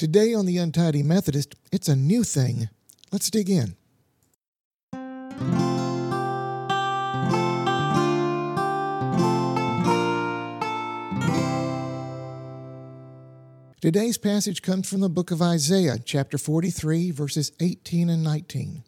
Today on The Untidy Methodist, it's a new thing. Let's dig in. Today's passage comes from the book of Isaiah, chapter 43, verses 18 and 19.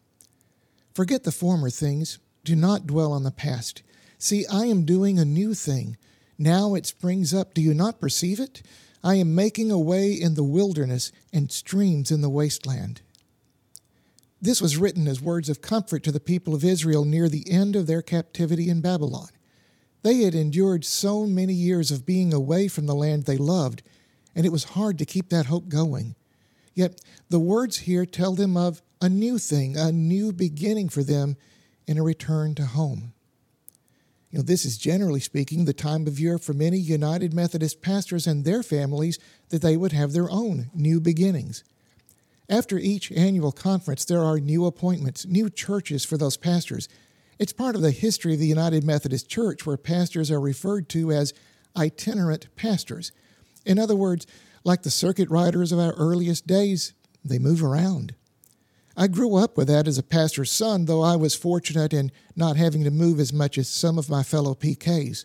Forget the former things, do not dwell on the past. See, I am doing a new thing. Now it springs up. Do you not perceive it? I am making a way in the wilderness and streams in the wasteland. This was written as words of comfort to the people of Israel near the end of their captivity in Babylon. They had endured so many years of being away from the land they loved and it was hard to keep that hope going. Yet the words here tell them of a new thing, a new beginning for them in a return to home. You know, this is generally speaking the time of year for many United Methodist pastors and their families that they would have their own new beginnings. After each annual conference, there are new appointments, new churches for those pastors. It's part of the history of the United Methodist Church where pastors are referred to as itinerant pastors. In other words, like the circuit riders of our earliest days, they move around. I grew up with that as a pastor's son, though I was fortunate in not having to move as much as some of my fellow PKs.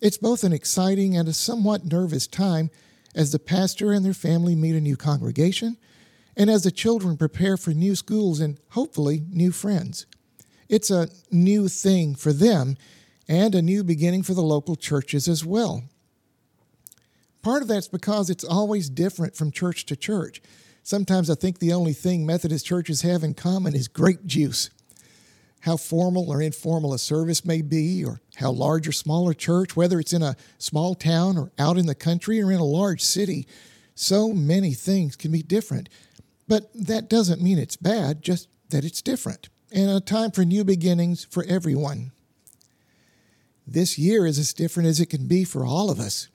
It's both an exciting and a somewhat nervous time as the pastor and their family meet a new congregation, and as the children prepare for new schools and hopefully new friends. It's a new thing for them and a new beginning for the local churches as well. Part of that's because it's always different from church to church. Sometimes I think the only thing Methodist churches have in common is grape juice. How formal or informal a service may be, or how large or small a church, whether it's in a small town or out in the country or in a large city, so many things can be different. But that doesn't mean it's bad, just that it's different, and a time for new beginnings for everyone. This year is as different as it can be for all of us.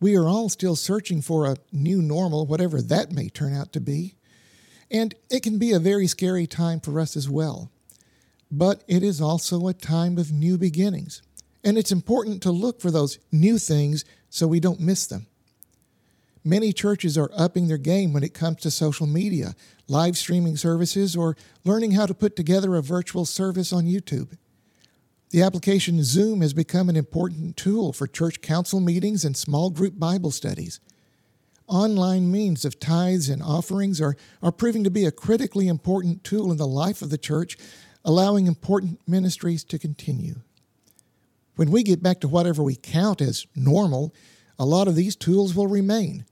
We are all still searching for a new normal, whatever that may turn out to be. And it can be a very scary time for us as well. But it is also a time of new beginnings. And it's important to look for those new things so we don't miss them. Many churches are upping their game when it comes to social media, live streaming services, or learning how to put together a virtual service on YouTube. The application Zoom has become an important tool for church council meetings and small group Bible studies. Online means of tithes and offerings are, are proving to be a critically important tool in the life of the church, allowing important ministries to continue. When we get back to whatever we count as normal, a lot of these tools will remain,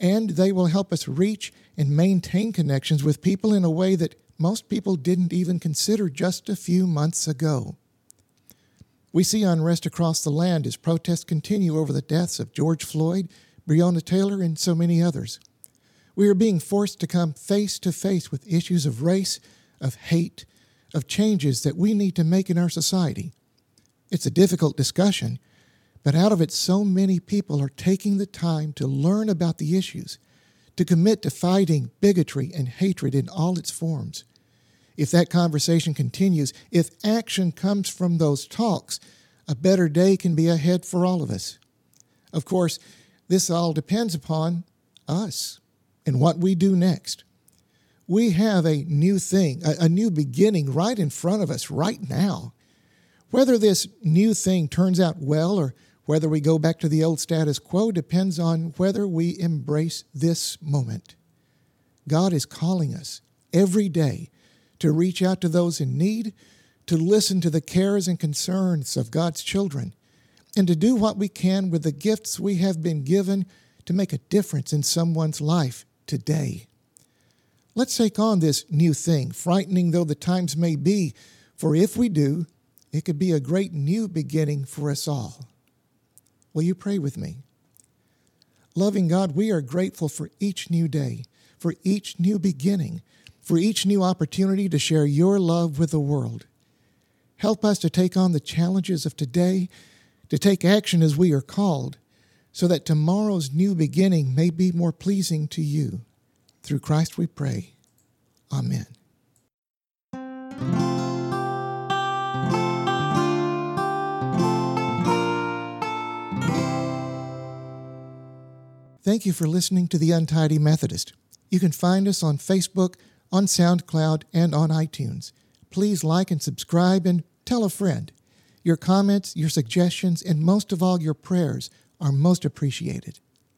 and they will help us reach and maintain connections with people in a way that most people didn't even consider just a few months ago. We see unrest across the land as protests continue over the deaths of George Floyd, Breonna Taylor, and so many others. We are being forced to come face to face with issues of race, of hate, of changes that we need to make in our society. It's a difficult discussion, but out of it, so many people are taking the time to learn about the issues, to commit to fighting bigotry and hatred in all its forms if that conversation continues, if action comes from those talks, a better day can be ahead for all of us. Of course, this all depends upon us and what we do next. We have a new thing, a, new beginning right in front of us right now. Whether this new thing turns out well or whether we go back to the old status quo depends on whether we embrace this moment. God is calling us every day to reach out to those in need, to listen to the cares and concerns of God's children, and to do what we can with the gifts we have been given to make a difference in someone's life today. Let's take on this new thing, frightening though the times may be, for if we do, it could be a great new beginning for us all. Will you pray with me? Loving God, we are grateful for each new day, for each new beginning, for each new opportunity to share your love with the world. Help us to take on the challenges of today, to take action as we are called, so that tomorrow's new beginning may be more pleasing to you. Through Christ we pray. Amen. Thank you for listening to The Untidy Methodist. You can find us on Facebook, on SoundCloud, and on iTunes. Please like and subscribe and tell a friend. Your comments, your suggestions, and most of all, your prayers are most appreciated.